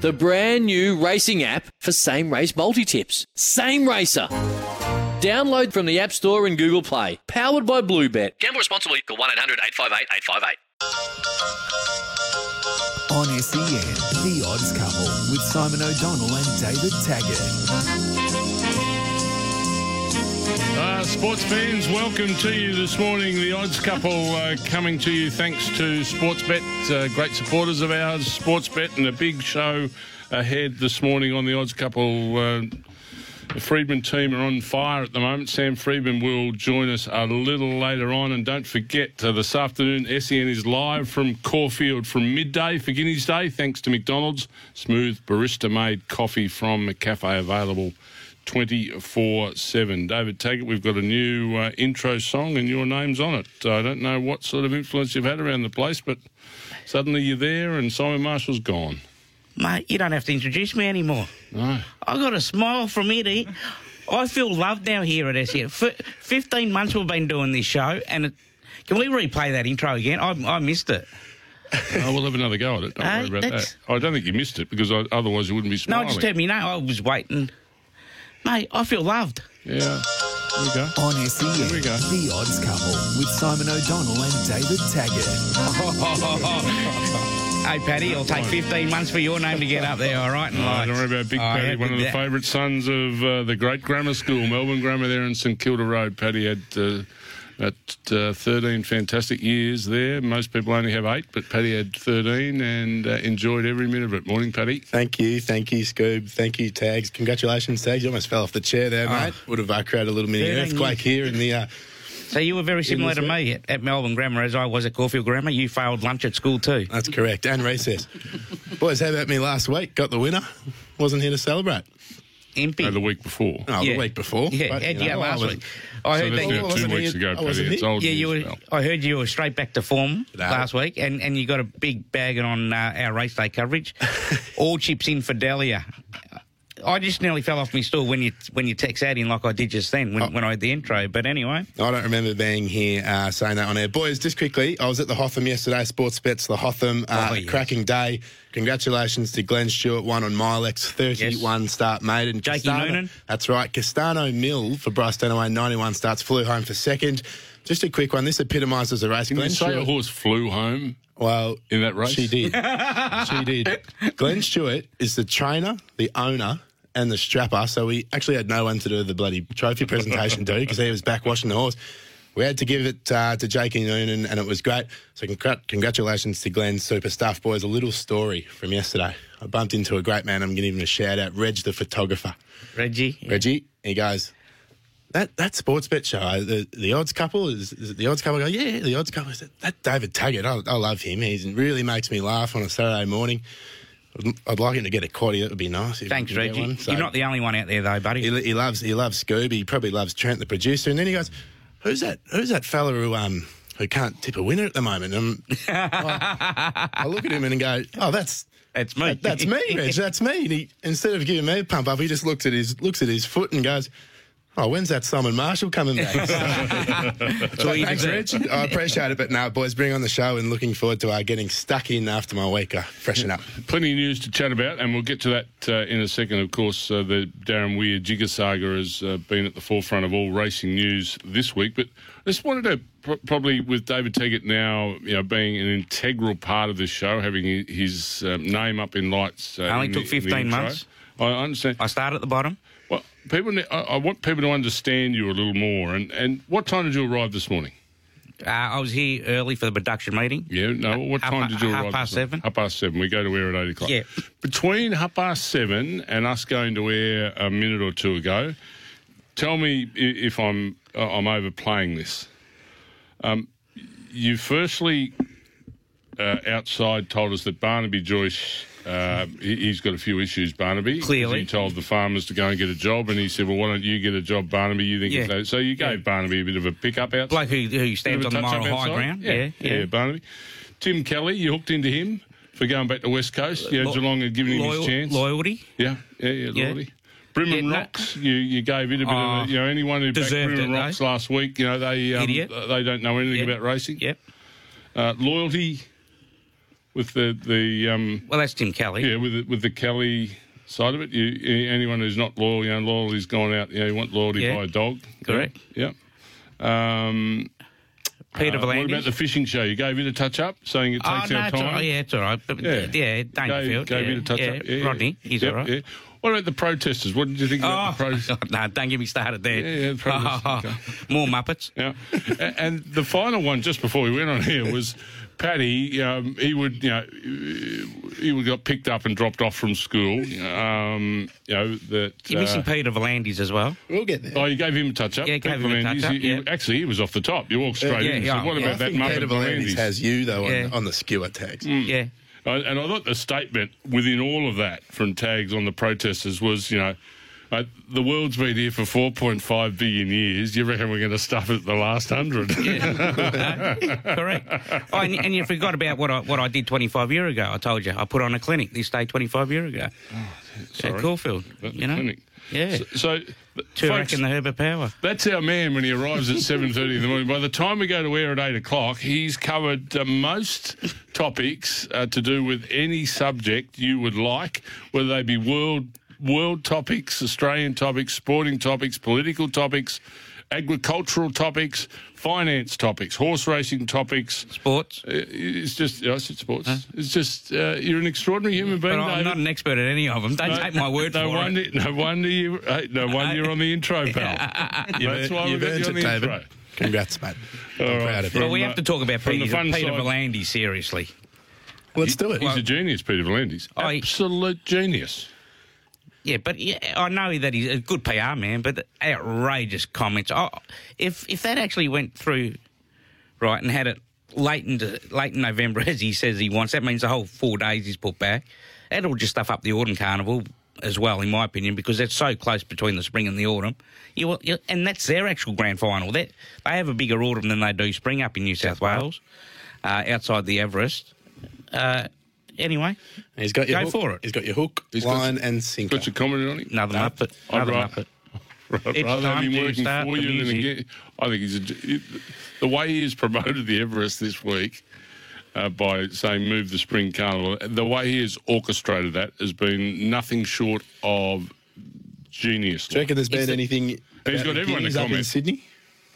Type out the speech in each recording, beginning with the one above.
the brand new racing app for same race multi tips. Same Racer. Download from the App Store and Google Play. Powered by Bluebet. Gamble responsibly. Call 1 800 858 858. On SEN, The Odds Couple with Simon O'Donnell and David Taggart. Uh, sports fans, welcome to you this morning. The odds couple uh, coming to you thanks to Sportsbet, uh, great supporters of ours, Sportsbet, and a big show ahead this morning on the odds couple. Uh, the Freedman team are on fire at the moment. Sam Freedman will join us a little later on. And don't forget, uh, this afternoon, SEN is live from Caulfield from midday for Guineas Day, thanks to McDonald's. Smooth barista made coffee from McCafe available 24 7. David Taggart, we've got a new uh, intro song and your name's on it. I don't know what sort of influence you've had around the place, but suddenly you're there and Simon Marshall's gone. Mate, you don't have to introduce me anymore. No. I got a smile from Eddie. I feel loved now here at SEN. For 15 months we've been doing this show, and it, can we replay that intro again? I, I missed it. Oh, we'll have another go at it. Don't Hey, worry about that. I don't think you missed it because I, otherwise you wouldn't be smiling. No, smiling. just let me know. I was waiting. Mate, I feel loved. Yeah. There we go. On SEN, Here we go. The Odds Couple with Simon O'Donnell and David Taggart. Hey, Paddy, it'll take 15 months for your name to get up there, all right? And Oh, lights. don't worry about Big Oh, Paddy, one of the favourite sons of uh, the great grammar school, Melbourne Grammar, there in St Kilda Road. Paddy had uh, about uh, 13 fantastic years there. Most people only have eight, but Paddy had 13 and uh, enjoyed every minute of it. Morning, Paddy. Thank you, thank you, Scoob. Thank you, Tags. Congratulations, Tags. You almost fell off the chair there, mate. Would have uh, created a little mini 13 earthquake here in the. Uh, So you were very similar to me at, at Melbourne Grammar as I was at Caulfield Grammar. You failed lunch at school too. that's correct, and recess. Boys, how about me last week? Got the winner. Wasn't here to celebrate. Impy. Uh, the week before. Oh, Yeah. the week before. Yeah, But, and you yeah, know, I last was- week. I So heard that's that. I two weeks ago, Paddy. It's old Yeah, you were. pal. I heard you were straight back to form No. last week, and, and you got a big bag on uh, our race day coverage. All chips in for Delia. I just nearly fell off my stool when you when you text that in like I did just then when, Oh. when I had the intro. But anyway, I don't remember being here uh, saying that on air. Boys, just quickly, I was at the Hotham yesterday, Sports Bets, the Hotham. Uh, Oh, yes. Cracking day. Congratulations to Glenn Stewart, one on Milex, 31 start made. And Jakey Castano- Noonan. That's right. Castano Mill for Bryce Dunaway, 91 starts, flew home for second. Just a quick one. This epitomises the race. Didn't you Glenn Stewart, horse flew home well, in that race? she did. she did. Glenn Stewart is the trainer, the owner, and the strapper. So we actually had no one to do the bloody trophy presentation, dude, because he was back washing the horse. We had to give it uh, to Jakey Noonan, and it was great. So congr- congratulations to Glenn, super stuff, boys. A little story from yesterday. I bumped into a great man. I'm going to give him a shout out, Reg, the photographer. Reggie, Reggie, he goes, that that sports bet show, uh, the, the odds couple is, is it the odds couple. I go, yeah, yeah, the odds couple. I said, that David Taggart, I, I love him. He really makes me laugh on a Saturday morning. I'd, like him to get a quaddy. That would be nice. if thanks Reggie. one. So You're not the only one out there though, buddy. he, he loves he loves Scooby. He probably loves Trent, the producer. And then he goes, who's that? Who's that fella who um who can't tip a winner at the moment? And I, I look at him and go, oh, that's That's me. that- that's me, Reg. That's me. And he, instead of giving me a pump up, he just looks at his looks at his foot and goes, "Oh, when's that Simon Marshall coming back?" So, all thanks, deserve. Reg. I appreciate it, but no, boys, bring on the show and looking forward to uh, getting stuck in after my week. Uh, freshen up. Plenty of news to chat about, and we'll get to that uh, in a second. Of course, uh, the Darren Weir Jigger saga has uh, been at the forefront of all racing news this week. But I just wanted to pr- probably, with David Taggart now, you know, being an integral part of this show, having his um, name up in lights. Uh, Only in took the- in the 15 months. I understand. I start at the bottom. People, I, I want people to understand you a little more. And, and what time did you arrive this morning? Uh, I was here early for the production meeting. Yeah, no. What Half time did you half arrive? past seven. Half past seven. We go to air at eight o'clock. Yeah. Between half past seven and us going to air a minute or two ago, tell me if I'm uh, I'm overplaying this. Um, you firstly uh, outside told us that Barnaby Joyce Uh, he, he's got a few issues, Barnaby. Clearly. He told the farmers to go and get a job, and he said, well, why don't you get a job, Barnaby? You think Yeah. So you gave Barnaby a bit of a pick-up out. Bloke who, who stands on the moral high ground. Yeah, Yeah, yeah. Barnaby. Tim Kelly, you hooked into him for going back to West Coast. Yeah, Lo- Geelong had given him Loyal- his chance. Loyalty. Yeah, yeah, yeah, Yeah. loyalty. Brimham Yeah, no- Rocks, you, you gave it a bit Oh, of a, you know, anyone who backed Brimham it, Rocks though. last week, you know, they um, they don't know anything Yeah. about racing. Yep. Uh, loyalty with the, the um, Well, that's Tim Kelly. yeah, with the, with the Kelly side of it. You, anyone who's not loyal, you know, loyalty's gone out. You know, you want loyalty Yeah. by a dog. Correct. Yeah. Um, Peter uh, what V'landys. about the fishing show? You gave it a touch up, saying it Oh, takes no, our time. right. Yeah, it's all right. But, Yeah. yeah, Dangerfield. Gave, gave yeah, it a touch yeah. up. Yeah, Rodney, yeah. he's Yep, all right. yeah. What about the protesters? What did you think about Oh, the protesters? no, don't get me started there. Yeah, yeah, the protesters, okay. More Muppets. Yeah, and the final one just before we went on here was Paddy. Um, he would, you know, he would got picked up and dropped off from school. Um, you know that. You're missing uh, Peter V'landys as well. We'll get there. Oh, you gave him a touch up. Yeah, gave him a touch-up, he- he- Actually, he was off the top. You walked straight yeah, in. yeah, so what yeah. I about that think Muppet Peter Volandis V'landys? has you though on, Yeah. on the skewer tags. Yeah. Uh, and I thought the statement within all of that from tags on the protesters was, you know, uh, the world's been here for 4.5 billion years. You reckon we're going to stuff it at the last hundred? Yeah, Correct. Oh, and, and you forgot about what I what I did 25 year ago. I told you I put on a clinic this day 25 year ago at sorry. Caulfield. At you know, clinic. yeah. So, so folks, and the Herbert Power. that's our man when he arrives at 7.30 in the morning. By the time we go to air at 8 o'clock, he's covered uh, most topics uh, to do with any subject you would like, whether they be world world topics, Australian topics, sporting topics, political topics, agricultural topics, finance topics, horse racing topics. Sports. Uh, It's just, I said sports. It's just, uh, you're an extraordinary human being, But I'm David. not an expert at any of them. Don't No- take my word no for wonder, it. No wonder you. Hey, no wonder you're on the intro, pal. That's why You've we've got earned you on it, the David. intro. Congrats, mate. All I'm right, proud of you. But we have to talk about Peter, fun Peter side. Seriously. Let's do it. He's a genius, Peter V'landys. Oh, he- Absolute genius. Yeah, but yeah, I know that he's a good PR man, but outrageous comments. Oh, if if that actually went through, right, and had it late in late in November as he says he wants, that means the whole four days he's put back. That'll just stuff up the autumn carnival as well, in my opinion, because that's so close between the spring and the autumn. You, you, and that's their actual grand final. They they have a bigger autumn than they do spring up in New South Wales, uh, outside the Everest. Uh, anyway, He's got your Go hook, for it. He's got your hook, He's got- line, and sinker. Got your comment on it? another No, Muppet, I'd another ra- Muppet. I'd It's rather have time him to working start for the you than music. again. I think he's a, the way he has promoted the Everest this week uh, by saying move the spring carnival. The way he has orchestrated that has been nothing short of genius. Do you reckon there's been Is it- anything? He's about got the everyone to Guineas up in comment. Sydney.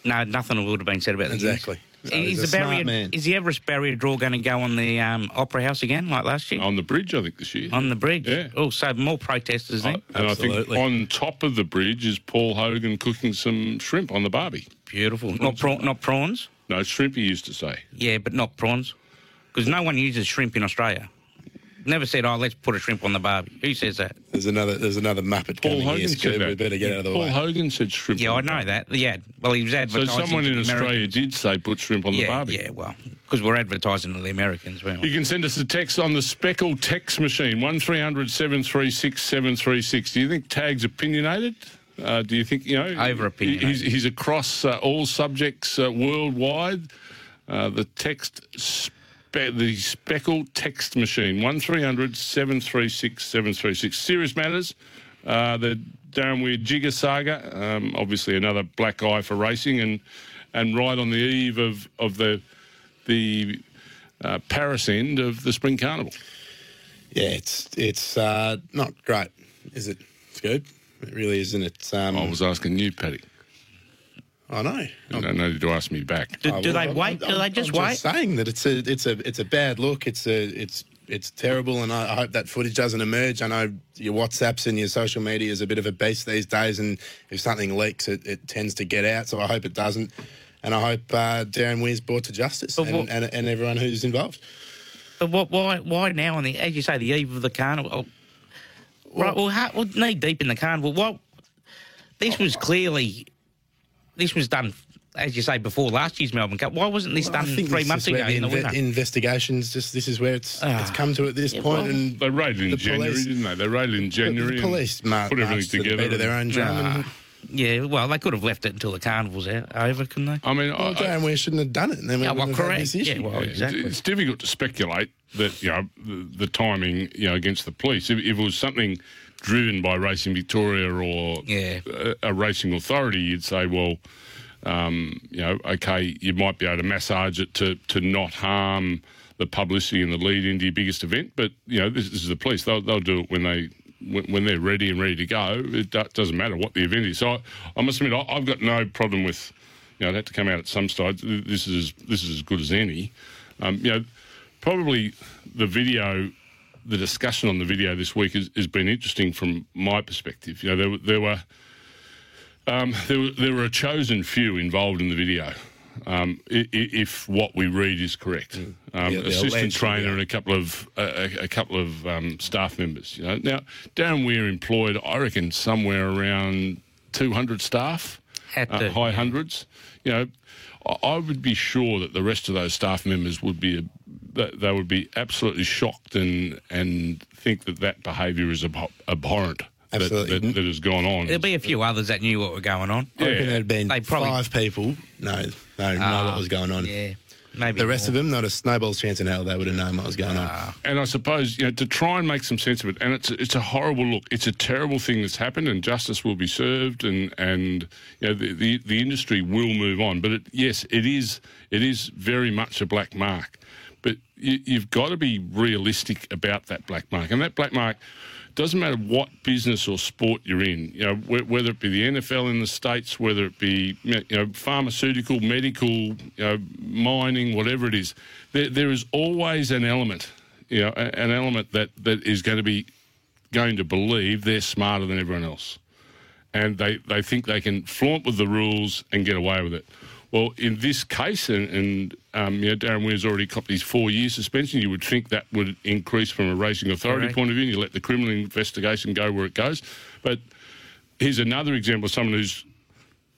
No, nothing would have been said about the Exactly. Guineas. So is the barrier? Is the Everest barrier draw going to go on the um, Opera House again, like last year, On the bridge, I think, this year. on the bridge? Yeah. Oh, so more protesters then. and I think on top of the bridge is Paul Hogan cooking some shrimp on the barbie. Beautiful. Not prawn, not prawns. No, shrimp, he used to say. Yeah, but not prawns, because no one uses shrimp in Australia. Never said, "Oh, let's put a shrimp on the barbie." Who says that? There's another. There's another Muppet Paul coming Hogan here, said Scoob. that. We better get out of the Paul way. Hogan said shrimp. Yeah, on I know that. Yeah, well, he was advertising. So someone in the Australia did say put shrimp on the barbie. yeah, well, because we're advertising to the Americans, weren't You can send us a text on the Speckle text machine, 1300 736 736. Do you think Tag's opinionated? Uh, do you think, you know, Over-opinionated. He's, he's across uh, all subjects uh, worldwide. Uh, the text, spe- the Speckle text machine, 1300 736 736. Serious matters. Uh, the Darren Weir Jigger saga, um, obviously another black eye for racing, and and right on the eve of, of the the uh, Paris end of the Spring Carnival. Yeah, it's it's uh, not great, is it, Scoob? It really isn't. It. Um, I was asking you, Paddy. I know. You don't need to ask me back. Do, do they I'm- wait? Do they just I'm wait? Just saying that it's a it's a it's a bad look. It's a it's it's terrible, and I, I hope that footage doesn't emerge. I know your WhatsApps and your social media is a bit of a beast these days, and if something leaks, it, it tends to get out. So I hope it doesn't, and I hope uh, Darren Weir's brought to justice and, what- and, and everyone who's involved. But what, why, why now on the, as you say, the eve of the carnival? Oh, right, well, how, well, knee deep in the carnival. Well, this was clearly, this was done as you say, before last year's Melbourne Cup. Why wasn't this I done think three this months is where ago the in the inve- winter? investigations. Just this is where it's Ah. it's come to at this Yeah, point, well, and They raided in The January, police- didn't they? They raided in January. the police and mar- put everything marched to the together. beat their own drum. and- yeah, well, they could have left it until the carnival's out, over, couldn't they? I mean, Well, I, I, Darren Weir shouldn't have done it. And then we Yeah, well, wouldn't have correct. this issue. Yeah, well, Yeah, exactly. It's difficult to speculate that you know the, the timing you know against the police. If, if it was something driven by Racing Victoria or Yeah. a, a racing authority, you'd say, well, um, you know, okay, you might be able to massage it to to not harm the publicity and the lead into your biggest event. But you know, this, this is the police; they'll, they'll do it when they. When when they're ready and ready to go, it do- doesn't matter what the event is. So I, I must admit, I, I've got no problem with, you know, it had to come out at some stage. This is this is as good as any. Um, you know, probably the video, the discussion on the video this week has, has been interesting from my perspective. You know, there, were- there were um, there, there were a chosen few involved in the video. Um, i- i- if what we read is correct, um, Yeah, assistant trainer video. and a couple of a, a- a couple of um, staff members. You know, now Darren Weir employed, I reckon, somewhere around two hundred staff, Had uh, high yeah. hundreds. You know, I, I would be sure that the rest of those staff members would be that they would be absolutely shocked and and think that that behaviour is abhor- abhorrent. that- Absolutely. That, that, has gone on. There'll be a few others that knew what were going on. I reckon there'd been They probably- five people. No, no, know Ah, what was going on. Yeah, maybe The rest more. of them, not a snowball's chance in hell they would have known what was going on. and I suppose you know to try and make some sense of it. And it's it's a horrible look. It's a terrible thing that's happened, and justice will be served, and and you know the the, the industry will move on. But it, yes, it is it is very much a black mark. But you, you've got to be realistic about that black mark, and that black mark. Doesn't matter what business or sport you're in, you know, wh- whether it be the NFL in the states, whether it be you know pharmaceutical, medical, you know, mining, whatever it is, there, there is always an element you know, an element that, that is going to be going to believe they're smarter than everyone else. And they, they think they can flaunt with the rules and get away with it. Well, in this case, and, and um, you know, Darren Weir's already copped his four year suspension, you would think that would increase from a racing authority Correct. point of view, and you let the criminal investigation go where it goes. But here's another example of someone who's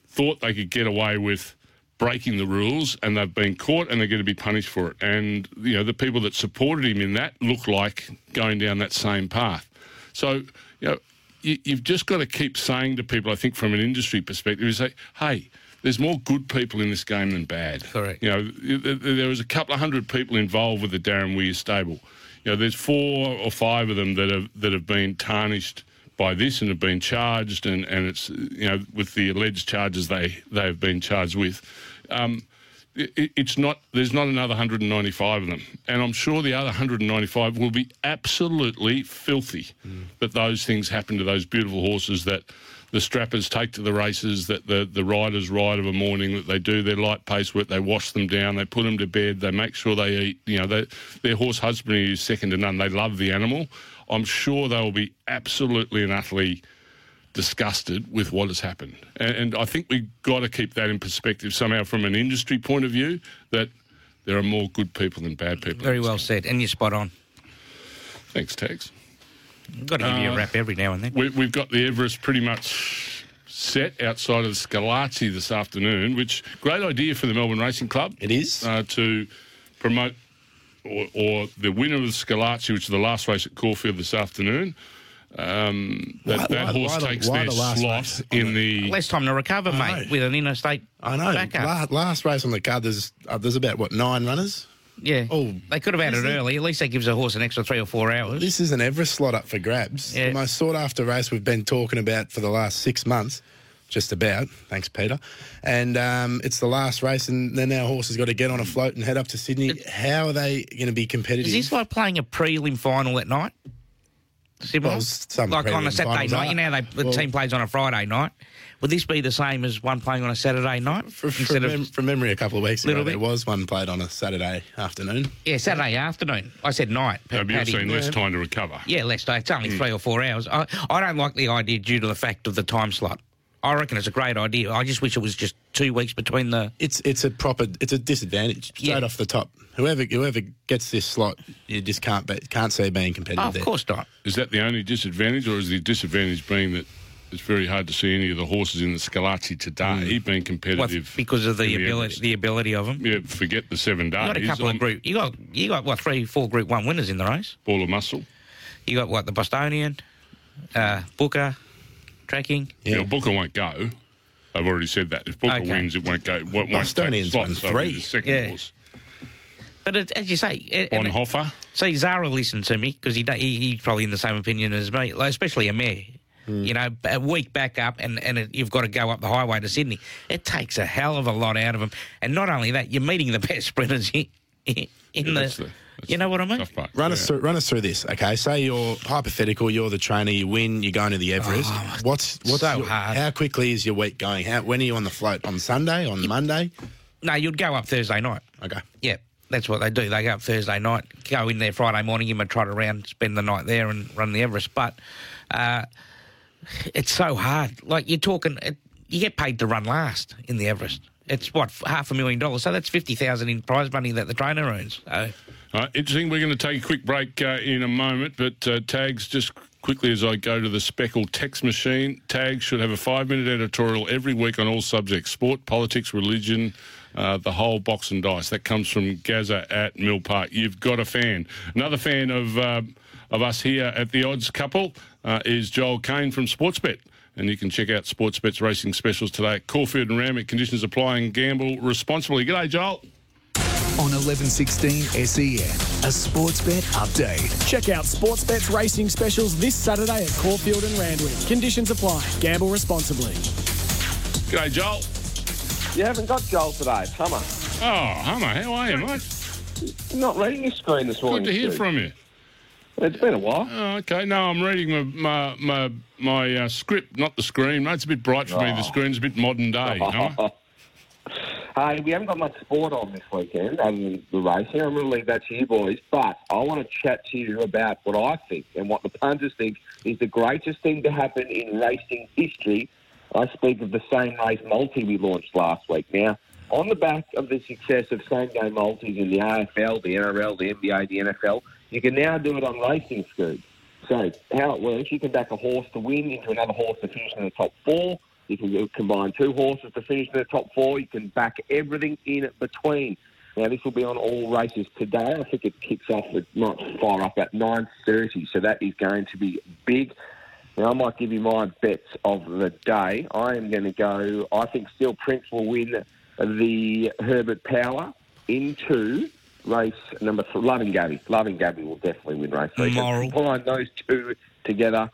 thought they could get away with breaking the rules and they've been caught and they're going to be punished for it. And, you know, the people that supported him in that look like going down that same path. So, you know, you, you've just got to keep saying to people, I think, from an industry perspective, is say, hey, there's more good people in this game than bad. Correct. You know, th- th- there was a couple of hundred people involved with the Darren Weir stable. You know, there's four or five of them that have that have been tarnished by this and have been charged, and, and it's you know with the alleged charges they they have been charged with. Um, it, it's not there's not another 195 of them, and I'm sure the other 195 will be absolutely filthy that those things happen to those beautiful horses that the strappers take to the races, that the, the riders ride of a morning, that they do their light pace work, they wash them down, they put them to bed, they make sure they eat. You know, they, their horse husbandry is second to none. They love the animal. I'm sure they will be absolutely and utterly disgusted with what has happened. And, and I think we've got to keep that in perspective somehow from an industry point of view that there are more good people than bad people. Very well said, and you're spot on. Thanks, Tex. Got to give you Uh, a rap every now and then. We, we've got the Everest pretty much set outside of the Schillaci this afternoon, which great idea for the Melbourne Racing Club. It is. uh, to promote or, or the winner of the Schillaci, which is the last race at Caulfield this afternoon. Um, that, Why- that why- horse why takes why their the last slot race in the. Less time to recover, mate, with an interstate I know. backup. Last, last race on the card, there's uh, there's about what nine runners. Yeah. Oh, they could have had it early. At least that gives a horse an extra three or four hours. This is an Everest slot up for grabs. Yeah. The most sought after race we've been talking about for the last six months, just about. Thanks, Peter. And um, it's the last race, and then our horse has got to get on a float and head up to Sydney. How are they going to be competitive? Is this like playing a prelim final at night? Similar? Well, like on a Saturday night. are. You know, they, the Well- team plays on a Friday night. Would this be the same as one playing on a Saturday night? From, from, Instead mem- of, from memory, a couple of weeks ago, Little bit. there was one played on a Saturday afternoon. yeah, Saturday afternoon. I said night. Have you Paddy. seen less time to recover? Yeah, less day. It's only Hmm. three or four hours. I, I don't like the idea due to the fact of the time slot. I reckon it's a great idea. I just wish it was just two weeks between the. It's it's a proper it's a disadvantage straight Yeah. off the top. Whoever whoever gets this slot, you just can't be, can't see being competitive. Oh, of there. course not. Is that the only disadvantage, or is the disadvantage being that it's very hard to see any of the horses in the Schillaci today being What, competitive because of the in ability, the ability of them. Yeah, forget the seven days. You got a couple I'm of group. You got you got what three, four Group One winners in the race. Ball of muscle. You got what the Bostonian, uh, Booker, tracking. Yeah. Yeah. Booker won't go. I've already said that. If Booker Okay. wins, it won't go. It won't Bostonian's take won slots, so three. the Second Yeah. horse. But it, as you say, it, and it- Bonhoeffer. see Zara listened to me because he, he he's probably in the same opinion as me, like, especially a mare. You know, a week back up, and and it, you've got to go up the highway to Sydney. It takes a hell of a lot out of them, and not only that, you're meeting the best sprinters in, in Yeah, the. that's the- that's you know what I mean? Part. Run yeah. us through, run us through this, okay? Say you're hypothetical, you're the trainer, you win, you're going to the Everest. what's what's so your- hard. How quickly is your week going? How when are you on the float? On Sunday? On Monday? No, you'd go up Thursday night. Okay. Yeah, that's what they do. They go up Thursday night, go in there Friday morning, give them a trot around, spend the night there, and run the Everest. But uh, it's so hard. Like you're talking, you get paid to run last in the Everest. It's what half a million dollars. So that's fifty thousand in prize money that the trainer earns. Interesting. We're going to take a quick break uh, in a moment, but uh, tags just quickly as I go to the Speckle text machine. Tags should have a five-minute editorial every week on all subjects: sport, politics, religion. Uh, the whole box and dice. That comes from Gaza at Mill Park. You've got a fan. Another fan of uh, of us here at the Odds Couple uh, is Joel Kane from Sportsbet. And you can check out Sportsbet's racing specials today at Caulfield and Randwick. Conditions apply and gamble responsibly. G'day, Joel. On 1116 SEN, a sports bet update. Check out Sportsbet's racing specials this Saturday at Caulfield and Randwick. Conditions apply. Gamble responsibly. G'day, Joel. You haven't got Joel today, it's Hummer. Oh, Hummer, how are you, mate? You're not reading your screen this morning. Good to hear Stu. from you. It's been a while. Oh, okay. No, I'm reading my my my, my uh, script, not the screen. Mate, it's a bit bright for me. The screen's a bit modern day. Hey, we haven't got much sport on this weekend than the racing. I'm going to leave that to you boys. But I want to chat to you about what I think and what the punters think is the greatest thing to happen in racing history. I speak of the same race multi we launched last week. Now, on the back of the success of same game multis in the AFL, the NRL, the NBA, the NFL, you can now do it on racing scoops. So how it works, you can back a horse to win into another horse to finish in the top four. You can combine two horses to finish in the top four. You can back everything in between. Now this will be on all races today. I think it kicks off at might up at nine thirty, so that is going to be big. Now I might give you my bets of the day. I am going to go. I think Steel Prince will win the Herbert Power into race number three. Loving Gabby. Loving Gabby will definitely win race three. So Moral. Combine those two together.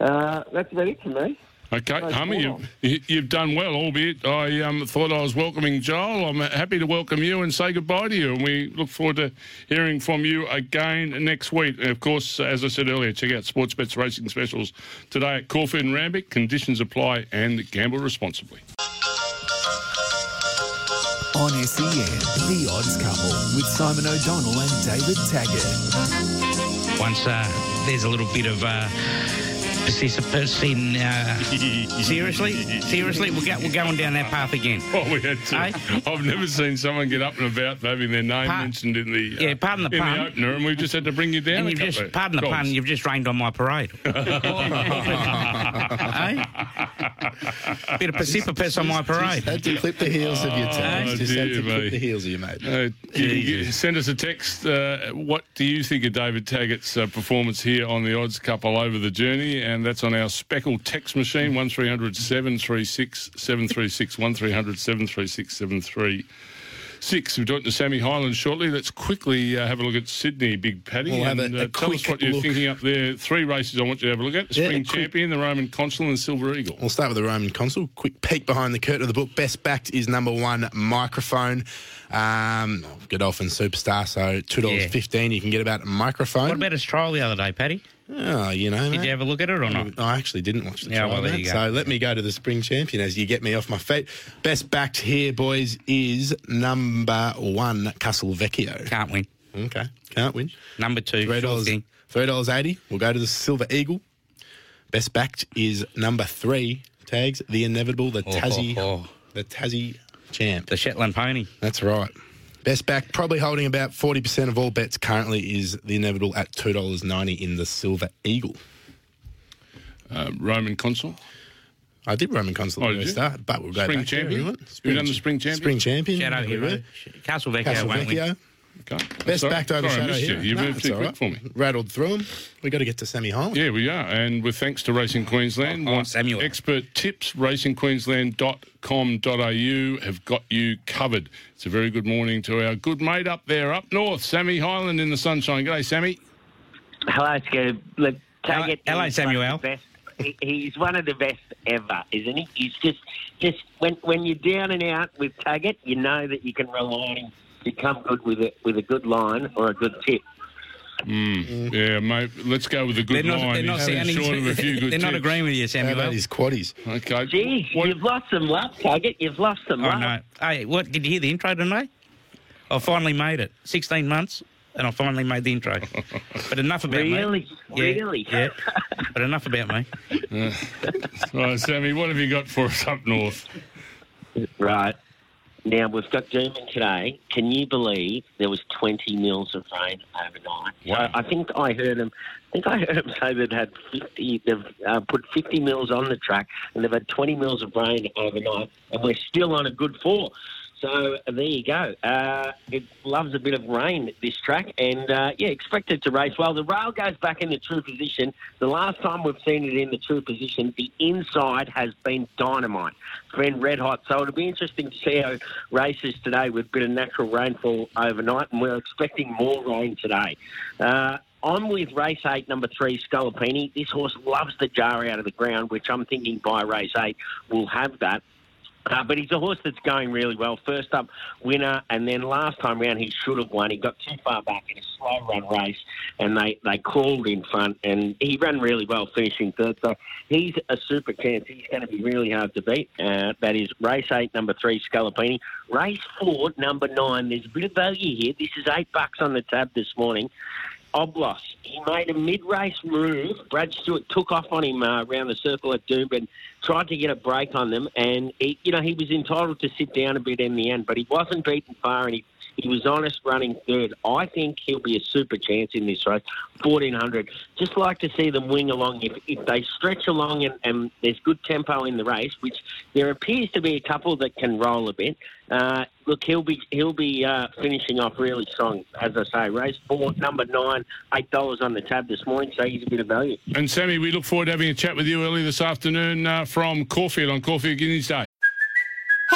Uh, that's about it for me. Okay, No Hummer, you've, you- you've done well, albeit I um, thought I was welcoming Joel. I'm happy to welcome you and say goodbye to you. And we look forward to hearing from you again next week. And of course, as I said earlier, check out Sportsbet's racing specials today at Caulfield and Randwick. Conditions apply and gamble responsibly. On SEN, The Odds Couple with Simon O'Donnell and David Taggart. once uh, there's a little bit of uh, participants in. Uh, seriously, seriously, we're, go- we're going down that path again. Oh, we had to. Aye. I've never seen someone get up and about having their name Pa- mentioned in the uh, Yeah, pardon the in pun. the opener, and we've just had to bring you down. And you've couple just, of pardon the pun, you've just rained on my parade. Eh? Bit of precipitous on my parade. Had to clip the heels of your text. Oh, Just had to me. clip the heels of your mate. Uh, you send us a text. Uh, what do you think of David Taggart's uh, performance here on the Odds Couple over the journey? And that's on our Speckle text machine, 1300 736 736, 1300 736 736. We're talking to Sammy Highland shortly. Let's quickly uh, have a look at Sydney, Big Paddy. We'll have and a- a uh, tell us what you're look. thinking up there. Three races I want you to have a look at the Yeah, Spring quick- Champion, the Roman Consul, and Silver Eagle. We'll start with the Roman Consul. Quick peek behind the curtain of the book. Best backed is number one, microphone. Um, Godolphin Superstar, so two dollars Yeah. fifteen. You can get about a microphone. What about his trial the other day, Paddy? Oh, you know, Did mate. you have a look at it or not? I actually didn't watch the Yeah, trial, well, there you go. So let me go to the spring champion as you get me off my feet. Best backed here, boys, is number one, Castelvecchio. Can't win. Okay, can't win. Number two, three dollars, three dollars eighty. We'll go to the Silver Eagle. Best backed is number three. Tags the inevitable, the Oh, Tassie, oh, oh. the Tassie champ. The Shetland pony. That's right. Best back, probably holding about 40% of all bets currently, is the inevitable at $2.90 in the Silver Eagle. uh, Roman Consul. I did Roman Consul Oh, at did the start, but we'll go Spring back there if champion? you want. You done the spring champion? Spring champion. Shadow There we Hero. go. Castelvecchio won't win. Castelvecchio. Okay. Best Sorry- backed over sorry, I Shadow missed Hero. you. You No, moved too quick right. for me. Rattled through them. we got to get to Sammy Holland. Yeah, we are. And with thanks to Racing Queensland, Oh, oh want Samuel. expert tips, racingqueensland.com.au have got you covered. It's a very good morning to our good mate up there, up north, Sammy Highland in the sunshine. G'day, Sammy. Hello, Scoob. Look, Hello- Taggart hello, Samuel. one of the best- he- He's one of the best ever, isn't he? He's just, just when when you're down and out with Taggart, you know that you can rely on him to come good with a with a good line or a good tip. Mm. Mm. Yeah, mate. Let's go with a good They're not, line. they're not He's sounding. short of a few good they're not agreeing with you, How about his quaddies? Okay. Gee, What- you've lost some love, Taggart. You've lost some Oh love. no! Hey, what did you hear the intro tonight? I finally made it. Sixteen months, and I finally made the intro. But enough about me. Really, Yeah, really. Yeah. But enough about me. Right, Sammy, what have you got for us up north? Right. Now we've got German today. Can you believe there was 20 mils of rain overnight? Wow. So I think I heard them. I think I heard them say they'd had 50. They've uh, put 50 mils on the track, and they've had 20 mils of rain overnight, and we're still on a good four. So there you go. Uh, it loves a bit of rain, this track, and uh, yeah, expect it to race well. The rail goes back in the true position. The last time we've seen it in the true position, the inside has been dynamite. Been red hot. So it'll be interesting to see how races today with a bit of natural rainfall overnight, and we're expecting more rain today. Uh, I'm with race eight, number three, Scalapini. This horse loves the jar out of the ground, which I'm thinking by race eight will have that. Uh, but he's a horse that's going really well. First up, winner, and then last time round he should have won. He got too far back in a slow run race, and they, they crawled in front, and he ran really well, finishing third. So he's a super chance. He's going to be really hard to beat. Uh, that is race eight, number three, Scalapini. Race four, number nine. There's a bit of value here. This is eight bucks on the tab this morning. Oblos. He made a mid-race move. Brad Stewart took off on him uh, around the circle at Doomben, tried to get a break on them, and he, you know he was entitled to sit down a bit in the end, but he wasn't beaten far, and he he was honest running third. I think he'll be a super chance in this race. 1400. Just like to see them wing along. If, if they stretch along and, and there's good tempo in the race, which there appears to be a couple that can roll a bit. Uh, look, he'll be he'll be uh, finishing off really strong. As I say, race four, number nine, eight dollars on the tab this morning, so he's a bit of value. And Sammy, we look forward to having a chat with you early this afternoon uh, from Caulfield on Caulfield Guineas Day.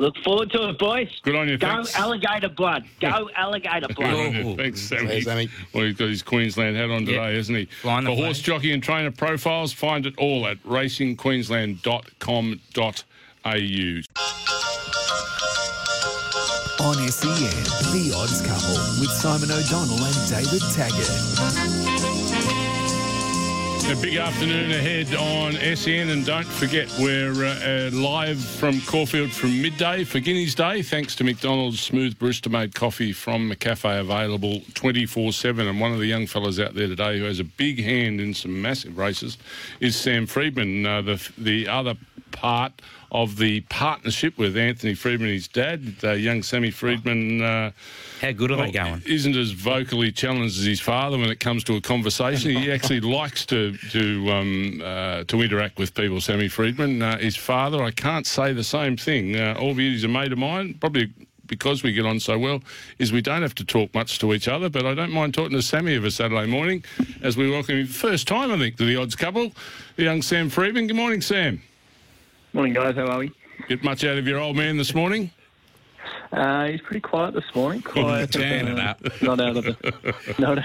Look forward to it, boys. Good on you. Go thanks. alligator blood. Go alligator Good blood. on you. Thanks, Sammy. Thanks, Sammy. Well, he's got his Queensland hat on today, Yeah. hasn't he? Flying the For horse jockey and trainer profiles, find it all at racingqueensland.com.au. On SEN, The Odds Couple with Simon O'Donnell and David Taggart. A big afternoon ahead on SN, and don't forget we're uh, uh, live from Caulfield from midday for Guineas Day, thanks to McDonald's smooth barista-made coffee from McCafe, available 24/7. And one of the young fellas out there today who has a big hand in some massive races is Sam Freedman, uh, the the other part of the partnership with Anthony Freedman, his dad, uh, young Sammy Freedman. How good are they going? isn't as vocally challenged as his father when it comes to a conversation. He actually likes to to um, uh, to interact with people. Sammy Freedman, uh, his father, I can't say the same thing. Uh, albeit he's a mate of mine, probably. Because we get on so well, is we don't have to talk much to each other. But I don't mind talking to Sammy of a Saturday morning, as we welcome him first time, I think, to the odds couple, the young Sam Freedman. Good morning, Sam. Morning, guys. How are we? Get much out of your old man this morning? Uh, he's pretty quiet this morning. Quiet, uh. Not out of the not,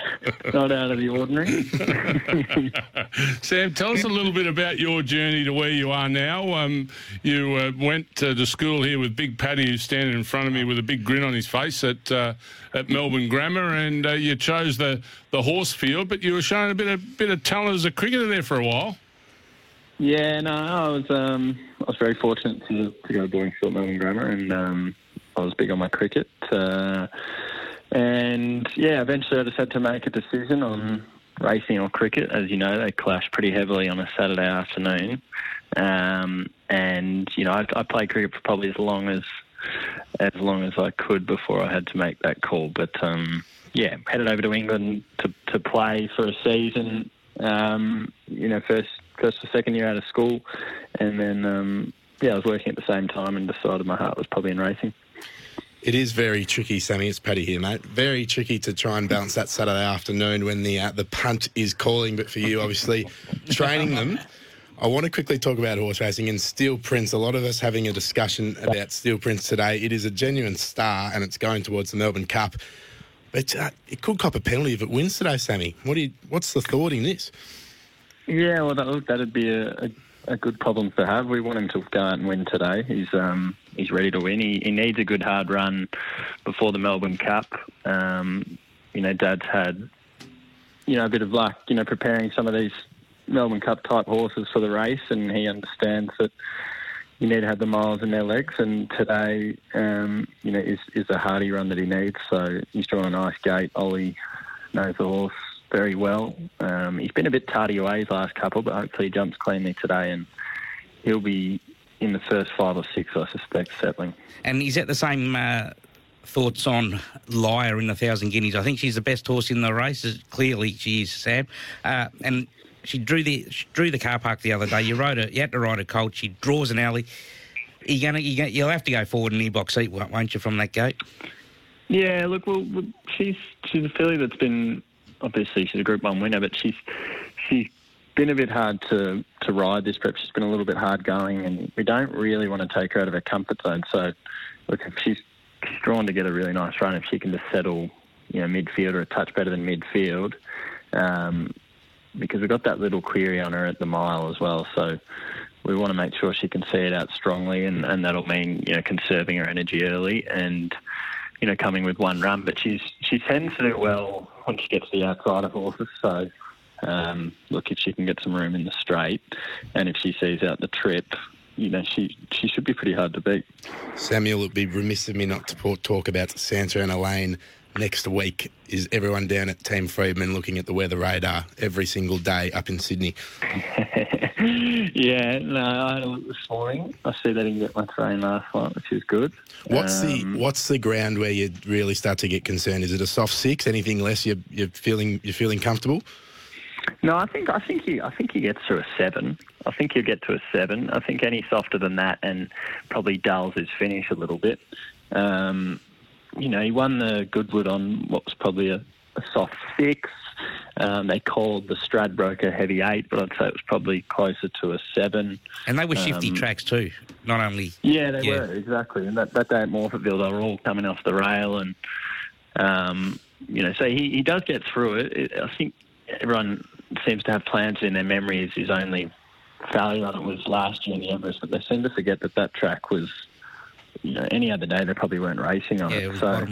not out of the ordinary. Sam, tell us a little bit about your journey to where you are now. Um, you uh, went uh, to school here with Big Paddy, who's standing in front of me with a big grin on his face at uh, at Melbourne Grammar, and uh, you chose the, the horse field, but you were showing a bit of bit of talent as a cricketer there for a while. Yeah, no, I was um, I was very fortunate to, to go to Boardingfield Melbourne Grammar, and um, I was big on my cricket. Uh, and yeah, eventually I just had to make a decision on racing or cricket. As you know, they clash pretty heavily on a Saturday afternoon. Um, and you know, I, I played cricket for probably as long as as long as I could before I had to make that call. But um, yeah, headed over to England to, to play for a season. Um, you know, first first or second year out of school, and then um, yeah, I was working at the same time and decided my heart was probably in racing. It is very tricky, Sammy. It's Paddy here, mate. Very tricky to try and balance that Saturday afternoon when the uh, the punt is calling. But for you, obviously, training them. I want to quickly talk about horse racing and Steel Prince. A lot of us having a discussion about Steel Prince today. It is a genuine star, and it's going towards the Melbourne Cup. But uh, it could cop a penalty if it wins today, Sammy. What do you, What's the thought in this? Yeah, well, that, that'd be a, a, a good problem to have. We want him to go out and win today. He's um, he's ready to win. He, he needs a good hard run before the Melbourne Cup. Um, you know, Dad's had you know a bit of luck. You know, preparing some of these Melbourne Cup type horses for the race, and he understands that you need to have the miles in their legs. And today, um, you know, is is a hardy run that he needs. So he's drawn a nice gate. Ollie knows the horse very well. Um, he's been a bit tardy away his last couple, but hopefully he jumps cleanly today, and he'll be in the first five or six, I suspect, settling. And is that the same uh, thoughts on Lyre in the Thousand Guineas? I think she's the best horse in the race. Clearly, she is, Sam. Uh, and she drew the she drew the car park the other day. You rode her. You had to ride a colt. She draws an alley. You're gonna, you're gonna you'll have to go forward in the box seat, won't you, from that gate? Yeah, look, well, she's she's a filly that's been obviously she's a Group One winner, but she's she's been a bit hard to to ride this prep. She's been a little bit hard going, and we don't really want to take her out of her comfort zone. So, look, if she's, she's drawn to get a really nice run, if she can just settle, you know, midfield or a touch better than midfield, um, because we've got that little query on her at the mile as well. So we want to make sure she can see it out strongly, and, and that'll mean you know conserving her energy early and you know coming with one run. But she's she tends to do well when she gets the outside of horses. So um, look, if she can get some room in the straight, and if she sees out the trip. You know, she she should be pretty hard to beat. Samuel, it would be remiss of me not to talk about Santa Ana Lane next week is everyone down at Team Freedman looking at the weather radar every single day up in Sydney. yeah, no, I had a look this morning. I see they didn't get much rain last night, which is good. What's Um, the What's the ground where you really start to get concerned? Is it a soft six? Anything less? You're, you're feeling you're feeling comfortable? No, I think I think he I think he gets to a seven. I think he'll get to a seven. I think any softer than that and probably dulls his finish a little bit. Um, you know, he won the Goodwood on what was probably a, a soft six. Um, they called the Stradbroker heavy eight, but I'd say it was probably closer to a seven. And they were shifty Um, tracks too. Not only Yeah, they Yeah. were exactly. And that, that day at Morphettville, they were all coming off the rail, and um, you know, so he, he does get through it. it. I think everyone seems to have plans in their memories. His only failure on it was last year in the Everest, but they seem to forget that that track was, you know, any other day they probably weren't racing on Yeah, it. it was so.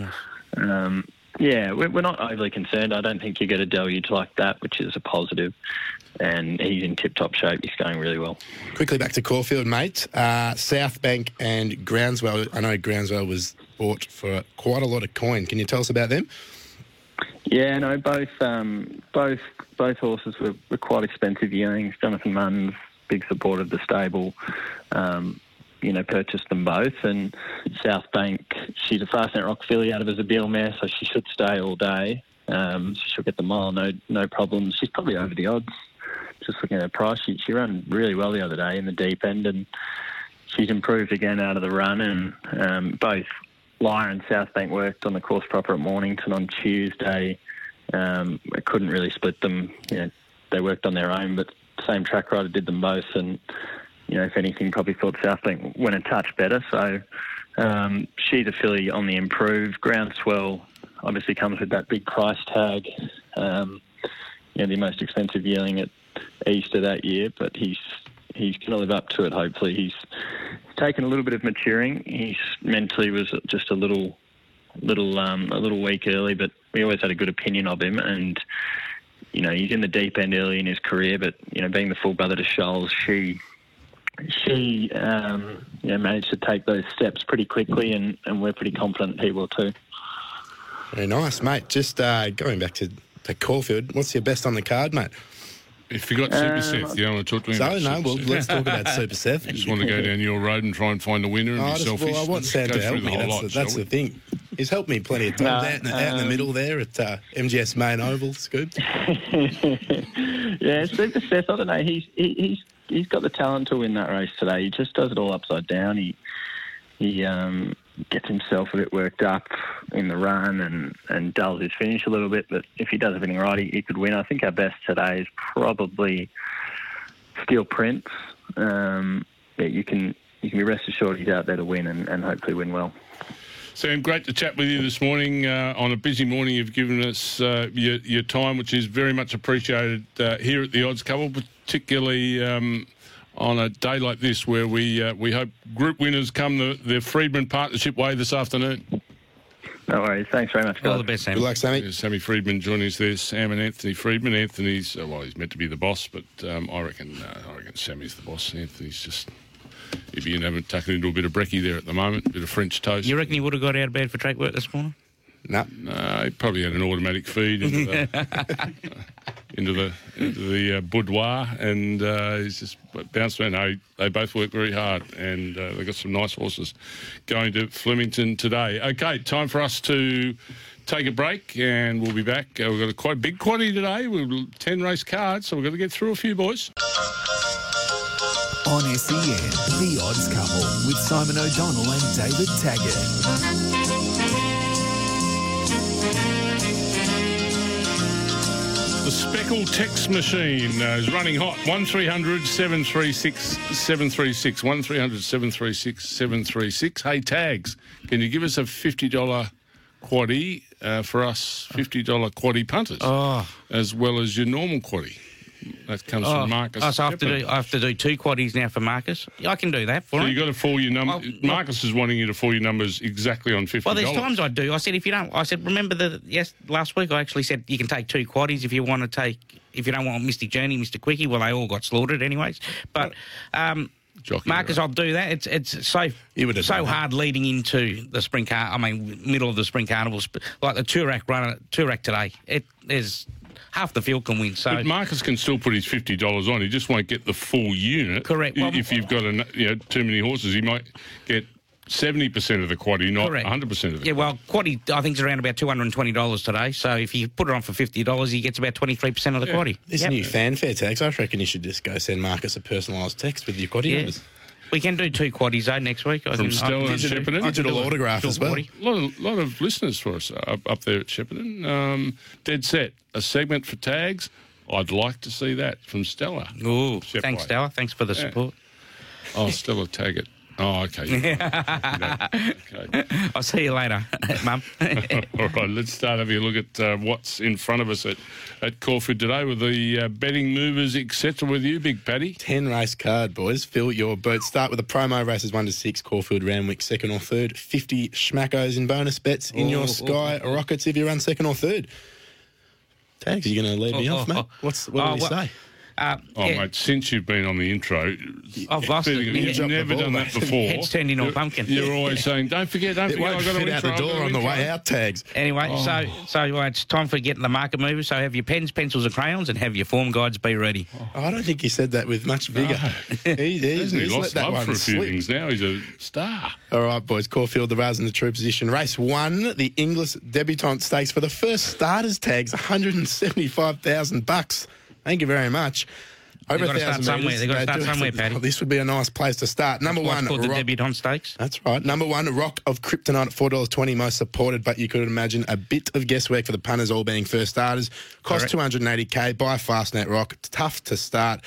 Um, yeah, we're, we're not overly concerned. I don't think you get a deluge like that, which is a positive. And he's in tip-top shape. He's going really well. Quickly back to Caulfield, mate. Uh, South Bank and Groundswell. I know Groundswell was bought for quite a lot of coin. Can you tell us about them? Yeah, no, both um, both both horses were, were quite expensive yearlings. Jonathan Munz big supporter of the stable. Um, you know, purchased them both, and South Bank. She's a Fastnet Rock filly out of as a Zabeel mare, so she should stay all day. Um, so she'll get the mile, no no problems. She's probably over the odds. Just looking at her price, she, she ran really well the other day in the deep end, and she's improved again out of the run. And um, both Lyre and South Bank worked on the course proper at Mornington on Tuesday. Um, I couldn't really split them. You know, they worked on their own, but same track rider did them both. And you know, if anything, probably thought Southlink went a touch better. So um, she's a filly on the improve. Groundswell obviously comes with that big price tag. Um, you know, the most expensive yearling at Easter that year, but he's he's going to live up to it. Hopefully, he's taken a little bit of maturing. He's mentally was just a little little um, a little weak early, but we always had a good opinion of him and. you know, he's in the deep end early in his career, but you know, being the full brother to Shoals, she she um, managed to take those steps pretty quickly, and, and we're pretty confident he will too. Very nice, mate. Just uh, going back to, to Caulfield, what's your best on the card, mate? If you got Super Um, Seth, you don't want to talk to me So, about no, Super well, Seth. let's talk about Super Seth. You just want to go down your road and try and find a winner and I be just, selfish. well, I want Let's Sam to through help me. That's, lot, the, shall that's the thing. He's helped me plenty of times No, out, in the, out in the um, middle there at uh, MGS Main Oval, Scoop. yeah, Super Seth. I don't know. He's he, he's he's got the talent to win that race today. He just does it all upside down. He he um, gets himself a bit worked up in the run and and dulls his finish a little bit. But if he does everything right, he, he could win. I think our best today is probably Steel Prince. Um, yeah, you can you can be rest assured he's out there to win and, and hopefully win well. Sam, great to chat with you this morning. Uh, on a busy morning, you've given us uh, your, your time, which is very much appreciated uh, here at the Odds Couple, particularly um, on a day like this where we uh, we hope group winners come the, the Freedman Partnership way this afternoon. No worries. Thanks very much, guys. All the best, Sam. Good luck, Sammy. There's Sammy Freedman joining us there. Sam and Anthony Freedman. Anthony's uh, well, he's meant to be the boss, but um, I reckon uh, I reckon Sammy's the boss. Anthony's just if you haven't tucking into a bit of brekkie there at the moment, a bit of French toast. You reckon he would have got out of bed for track work this morning? No. No, he probably had an automatic feed into the into the into the uh, boudoir, and uh, he's just bounced around. No, they both work very hard, and uh, they've got some nice horses going to Flemington today. Okay, time for us to take a break, and we'll be back. Uh, we've got a quite big quantity today. We've got ten race cards, so we've got to get through a few boys. On SEN, The Odds Couple with Simon O'Donnell and David Taggart. The Speckle text machine uh, is running hot. 1300 736 736. 1300 736 736. Hey, tags, can you give us a $50 quaddy uh, for us $50 quaddy punters? Oh. As well as your normal quaddy. That comes Oh, from Marcus. oh, so I have to do I have to do two quaddies now for Marcus. I can do that for So him. you got to fall your number. Marcus is wanting you to fall your numbers exactly on fifty Well, there's times I do. I said if you don't, I said remember the yes last week I actually said you can take two quaddies if you want to take if you don't want Mystic Journey, Mr. Quickie. Well, they all got slaughtered anyways. But um, Jockey Marcus, I'll do that. It's it's so You would have so done that. hard leading into the spring car. I mean, middle of the spring carnivals, like the Toorak run Toorak today. It is half the field can win. So But Marcus can still put his fifty dollars on. He just won't get the full unit. Correct. Well- if you've got a, you know too many horses, he might get seventy percent of the quaddy, not Correct. hundred percent of the. Yeah, well, quaddy I think is around about two hundred and twenty dollars today. So if you put it on for fifty dollars, he gets about twenty three percent of the quaddy. This Yep. new fanfare tags, I reckon you should just go send Marcus a personalised text with your quaddy Yeah. numbers. We can do two quaddies though next week. I From can- I Stella and do- Shepparton? Digital do a autograph as well. A lot of, lot of listeners for us up, up there at Shepparton. Um, dead set. A segment for tags. I'd like to see that from Stella. Ooh, Shep thanks, White. Stella. Thanks for the support. Oh, Stella Taggart. Oh, okay. okay. I'll see you later, Mum. All right, let's start having a look at uh, what's in front of us at, at Caulfield today with the uh, betting movers, etc. With you, Big Paddy. 10 race card, boys. Fill your boat. Start with the promo races 1 to 6, Caulfield, Randwick, second or third. 50 schmackos in bonus bets in Oh, your oh, Sky oh, oh. Rockets if you run second or third. Tags, are you going to leave me Oh, off, oh, mate? oh. What's, what Oh, did he well, say? Uh, Oh, yeah. mate, since you've been on the intro, I've lost it. you've You dropped the never done that before. Head's turned into a You're- pumpkin. You're always saying, don't forget, don't It forget, I've got to fit out the intro, I've got door to on the way out, Tags. Anyway, Oh. so so uh, it's time for getting the market movers. So have your pens, pencils, and crayons, and have your form guides be ready. Oh, I don't think he said that with much vigour. he, he's, he he's let lost that love one for a few slip. things now? He's a star. All right, boys. Caulfield, the Raz in the true position. Race one, the English debutante stakes for the first starters tags, 175,000 bucks. Thank you very much. Over They've a gotta start thousand somewhere. They've gotta They start somewhere, to- Paddy. This would be a nice place to start. Number That's one, called the Rock- debutante stakes. That's right. Number one, Rock of Kryptonite at four dollars twenty, most supported, but you could imagine a bit of guesswork for the punters all being first starters. Cost two hundred and eighty k. Buy Fastnet Rock. Tough to start.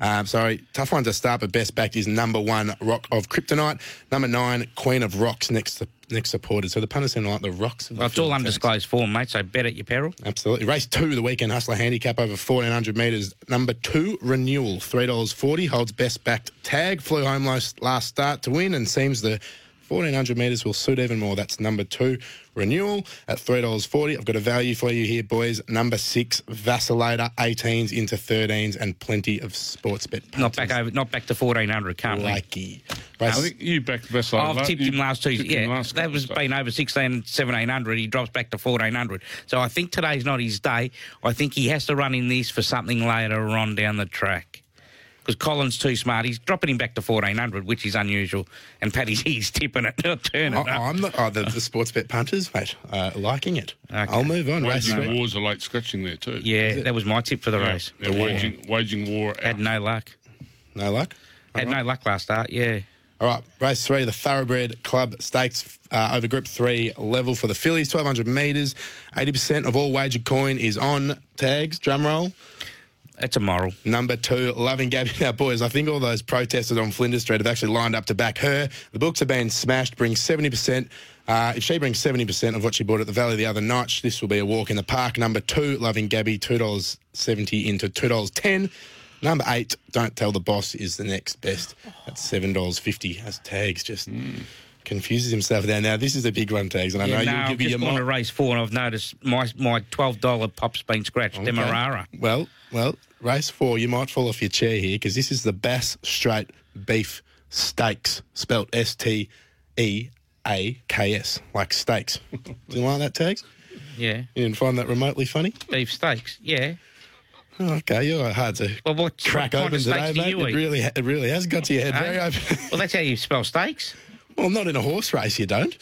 Um, sorry, tough one to start, but best backed is number one, Rock of Kryptonite. Number nine, Queen of Rocks next next supported. So the punters seem to like the rocks. Of the Well, it's all undisclosed form, mate. So bet at your peril. Absolutely. Race two, the weekend hustler handicap over 1400 metres. Number two, Renewal, $3.40, holds best backed tag. Flew home last, last start to win and seems the 1400 metres will suit even more. That's number two, Renewal at $3.40. I've got a value for you here, boys. Number six, Vacillator, 18s into 13s, and plenty of sports bet. Not back over, not back to fourteen hundred. Can't we? Likey. I think you backed Vessel. I've tipped him last two. Yeah, that was been over 16, 1700. He drops back to 1400. So I think today's not his day. I think he has to run in this for something later on down the track. Because Colin's too smart. He's dropping him back to 1400, which is unusual. And Paddy's he's tipping it, not turning I, it. I'm the, oh, the, the sports bet punters, mate. Uh, liking it. I'll move on. Race Waging three. War's a late scratching there too. Yeah, that was my tip for the Yeah, race. yeah, waging, waging war. Had no luck. No luck? Had no luck last start, yeah. All right, race three, the Thoroughbred Club Stakes uh, over Group Three level for the fillies, 1200 metres. 80% of all wagered coin is on tags. Drum roll. It's a moral. Number two, Loving Gabby. Now, boys, I think all those protesters on Flinders Street have actually lined up to back her. The books are being smashed, bring 70%. Uh, if she brings 70% of what she bought at the Valley the other night, this will be a walk in the park. Number two, Loving Gabby, $2.70 into $2.10. Number eight, Don't Tell the Boss is the next best at $7.50 as tags. Just confuses himself there. Now, this is a big one, tags, and I yeah, know no, you'll I've give me just your mo- to race four and I've noticed my my $12 pop's been scratched. Okay. Demerara. Well, well, race four, you might fall off your chair here because this is the Bass Strait Beef Steaks, spelt S T E A K S, like steaks. Do you like that, Tags? Yeah. You didn't find that remotely funny? Beef steaks, yeah. Oh, okay, you're hard to Well, what crack what open today, mate. It really, it really has got to your head very open. Well, that's how you spell steaks. well, not in a horse race, you don't.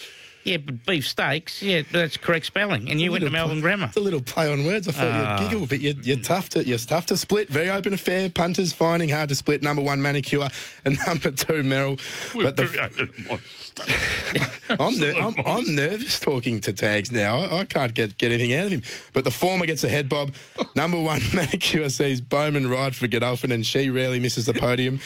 Yeah, but beef steaks, yeah, that's correct spelling. And you went to Melbourne Grammar. It's a little play on words. I thought Ah. you'd giggle, but you're, you're tough to you're tough to split. Very open affair. Punters finding hard to split. Number one manicure and number two Merrill. But the, I'm, ner- I'm, I'm nervous talking to Tags now. I, I can't get, get anything out of him. But the former gets a head bob. Number one manicure sees Bowman ride for Godolphin, and she rarely misses the podium.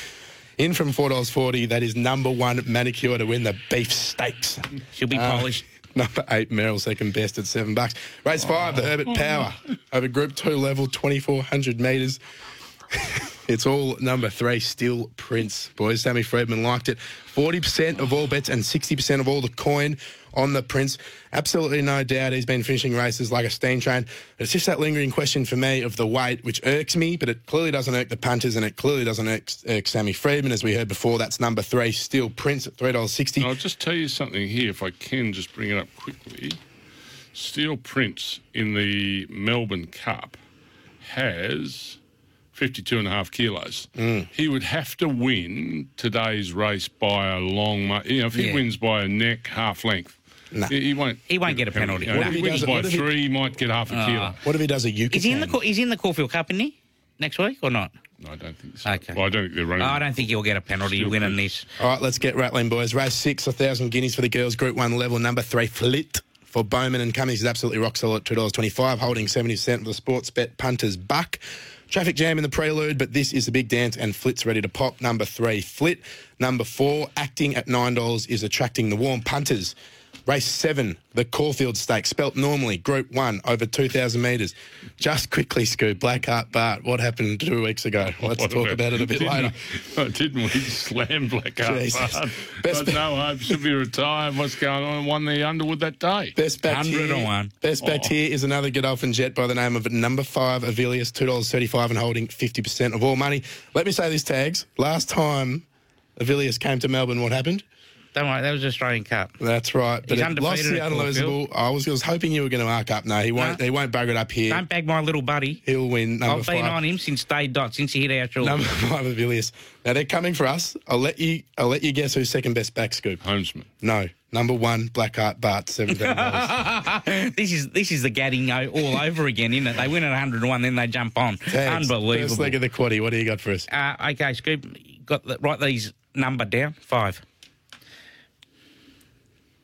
In from four dollars forty. That is number one manicure to win the beef steaks. She'll be Uh, polished. Number eight, Merrill, second best at seven bucks. Race five, the Herbert Power over Group Two level, twenty four hundred metres. It's all number three, Steel Prince. Boys, Sammy Freedman liked it. Forty percent of all bets and sixty percent of all the coin on the Prince. Absolutely no doubt he's been finishing races like a steam train. It's just that lingering question for me of the weight, which irks me, but it clearly doesn't irk the punters and it clearly doesn't irk, irk Sammy Freedman, as we heard before. That's number three, Steel Prince at three dollars sixty. I'll just tell you something here, if I can just bring it up quickly. Steel Prince in the Melbourne Cup has 52 and a half kilos. Mm. He would have to win today's race by a long, mu- you know, if he Yeah. wins by a neck, half length. He, he won't. He won't get a penalty. You know, No. if he wins he by does- what if he- three, he might get half a Ah. kilo. What if he does a Yucatan? Is he in the Cau- he's in the Caulfield Cup, isn't he? Next week or not? No, I don't think so. Okay. Well, I don't think they're running. I don't think he'll get a penalty Steel winning Prince. this. All right, let's get rattling, boys. Race six, a thousand guineas for the girls. Group one level number three, Flit for Bowman and Cummings is absolutely rock solid at two dollars twenty-five, holding seventy percent of the sports bet punters buck. Traffic jam in the prelude, but this is the big dance, and Flit's ready to pop. Number three, Flit. Number four, acting at nine dollars is attracting the warm punters. Race seven, the Caulfield Stakes, spelt normally, Group One, over 2,000 metres. Just quickly, Scoop, Blackheart Bart, what happened two weeks ago? Let's What talk about it a bit didn't later. We, didn't we slam Blackheart? Jesus. Bart? Best Got no hope. Should be retired. What's going on? Won the Underwood that day. Best backed here, 101. best backed Oh. here is another Godolphin jet by the name of number five, Avilius, $2.35 and holding 50% of all money. Let me say this, Tags. Last time Avilius came to Melbourne, what happened? Don't worry, that was Australian Cup. That's right. But He's it lost undefeated the at unlosable. I was, I was hoping you were going to mark up. No, he won't. No. He won't bugger it up here. Don't bag my little buddy. He'll win number I've been five. on him since day dot, since he hit our shoulder. Number five, Avilius. Now they're coming for us. I'll let you. I'll let you guess who's second best back scoop. Homesman. No, number one, Blackheart Bart, seventeen dollars. this is this is the gadding all over again, isn't it? They win at 101, then they jump on. Unbelievable. First leg Unbelievable. of the quaddy. What do you got for us? Uh, okay, Scoop, got the, write these number down. Five.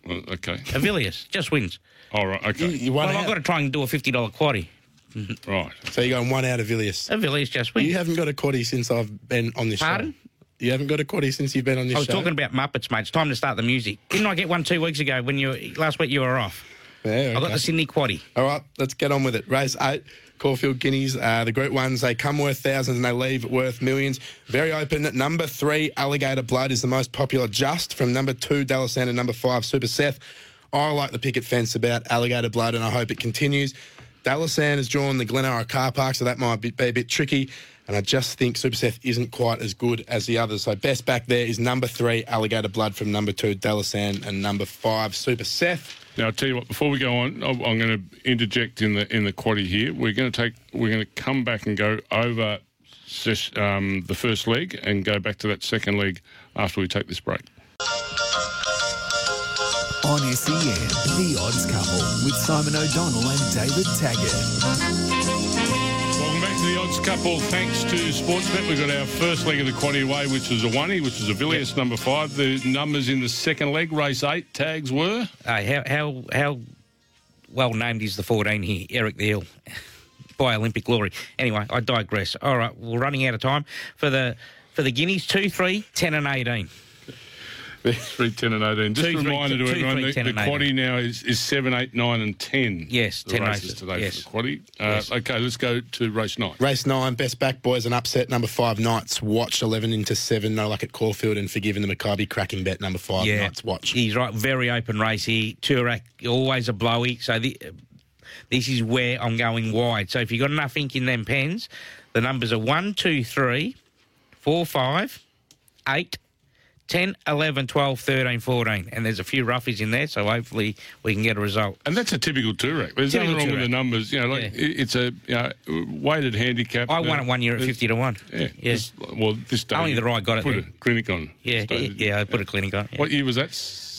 Well, okay. Avilius just wins. All right. Okay. You, you won Well, I've got to try and do a fifty dollar quaddy. Right. So you're going one out of Avilius. Avilius just wins. You haven't got a quaddy since I've been on this Pardon? show. You haven't got a quaddy since you've been on this I was show. talking about Muppets, mate. It's time to start the music. Didn't I get one two weeks ago when you last week you were off? Yeah, I got the Sydney quaddy. All right, let's get on with it. Race eight, Caulfield Guineas, uh, the Group Ones, they come worth thousands and they leave worth millions. Very open. Number three, Alligator Blood, is the most popular just from number two, Dalasan, and number five, Super Seth. I like the picket fence about Alligator Blood and I hope it continues. Dalasan has drawn the Glenara car park, so that might be, be a bit tricky. And I just think Super Seth isn't quite as good as the others. So best back there is number three, Alligator Blood from number two, Dalasan, and number five, Super Seth. Now I'll tell you what. Before we go on, I'm going to interject in the in the quaddy here. We're going to take. We're going to come back and go over um, the first leg and go back to that second leg after we take this break. On SEN, The Odds Couple with Simon O'Donnell and David Taggart. Couple. Thanks to Sportsbet, we've got our first leg of the quaddy away, which is a oney, which is Avilius number five. The numbers in the second leg, race eight, tags were. Hey, how how how well named is the 14 here, Eric the Hill, by Olympic glory. Anyway, I digress. All right, we're running out of time for the for the Guineas. Two, three, 10 and 18. Three, 10 and 18. Just Two, a three, reminder to two, everyone, three, the, 10 the quaddy now is, is 7, 8, 9 and 10. Yes, the 10 races races. today Yes. for the quaddy. Uh, Yes. Okay, let's go to race nine. Race nine, best back boys, and upset. Number five, Knights Watch, 11 into 7. No luck at Caulfield and forgiving the Maccabi cracking bet. Number five, yeah, Knights Watch. He's right. Very open race here. Toorak always a blowy. So the, this is where I'm going wide. So if you've got enough ink in them pens, the numbers are 1, 2, 3, 4, 5, 8, 10, 11, 12, 13, 14. And there's a few roughies in there, so hopefully we can get a result. And that's a typical Toorak. There's Typical nothing wrong with the numbers. You know, like Yeah. it's a you know, weighted handicap. I won Uh, it one year at 50 to 1. Yeah. Yeah. this- well, this day Only the right got it Put then. a clinic on. Yeah, yeah, I put a clinic on. What year was that?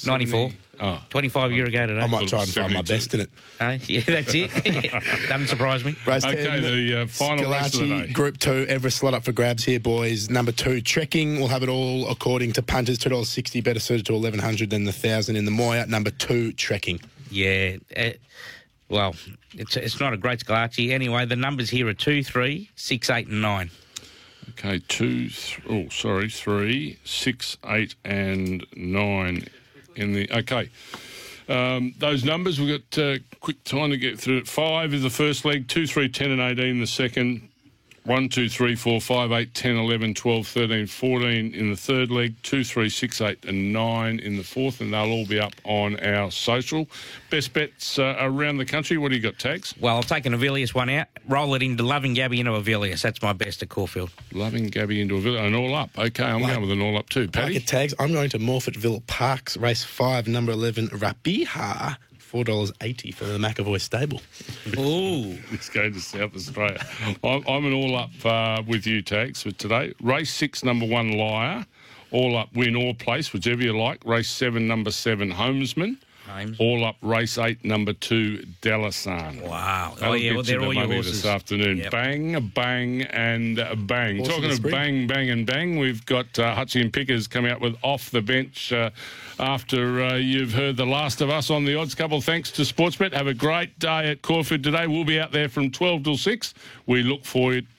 94. Oh. 25 year ago today. I might try and find my best in it. Hey, yeah, that's it. Doesn't surprise me. Race Okay, 10, the uh, final race of the Schillaci, day. Group 2, Everest slot up for grabs here, boys. Number 2, Trekking. We'll have it all according to punters. $2.60, better suited to 1100 than the 1000 in the Moir. Number 2, Trekking. Yeah. Uh, well, it's it's not a great Schillaci. Anyway, the numbers here are 2, 3, 6, 8, and 9. Okay, two. Th- oh, sorry, three, six, eight, and nine in the. Okay. Um, those numbers, we've got uh, quick time to get through it. Five is the first leg, two, three, 10, and 18 the second. One, two, three, four, five, eight, 10, 11, 12, 13, 14 in the third leg, two, three, six, eight, and nine in the fourth, and they'll all be up on our social. Best bets uh, around the country. What do you got, tags? Well, I've taken Avilius one out, roll it into Loving Gabby into Avilius. That's my best at Caulfield. Loving Gabby into a village, an all up. Okay, I'm going with an all up too. Paddy? Packet tags. I'm going to Morphettville Parks, race 5, number 11, Rapiha. $4.80 for the McEvoy stable. Ooh. It's going to South Australia. I'm, I'm an all up uh, with you, Tags, for today. Race six, number one, Lyre. All up, win or place, whichever you like. Race seven, number seven, Homesman. Holmes. All up, race eight, number two, Dalasan. Wow. That'll Oh, yeah, get well, they're the all your money horses. this afternoon. Yep. Bang, bang, and bang. Horse Talking of spring. bang, bang, and bang, we've got uh, Hutchie and Pickers coming out with off the bench uh, after uh, you've heard the last of us on the odds couple. Thanks to Sportsbet. Have a great day at Caulfield today. We'll be out there from 12 till 6. We look forward to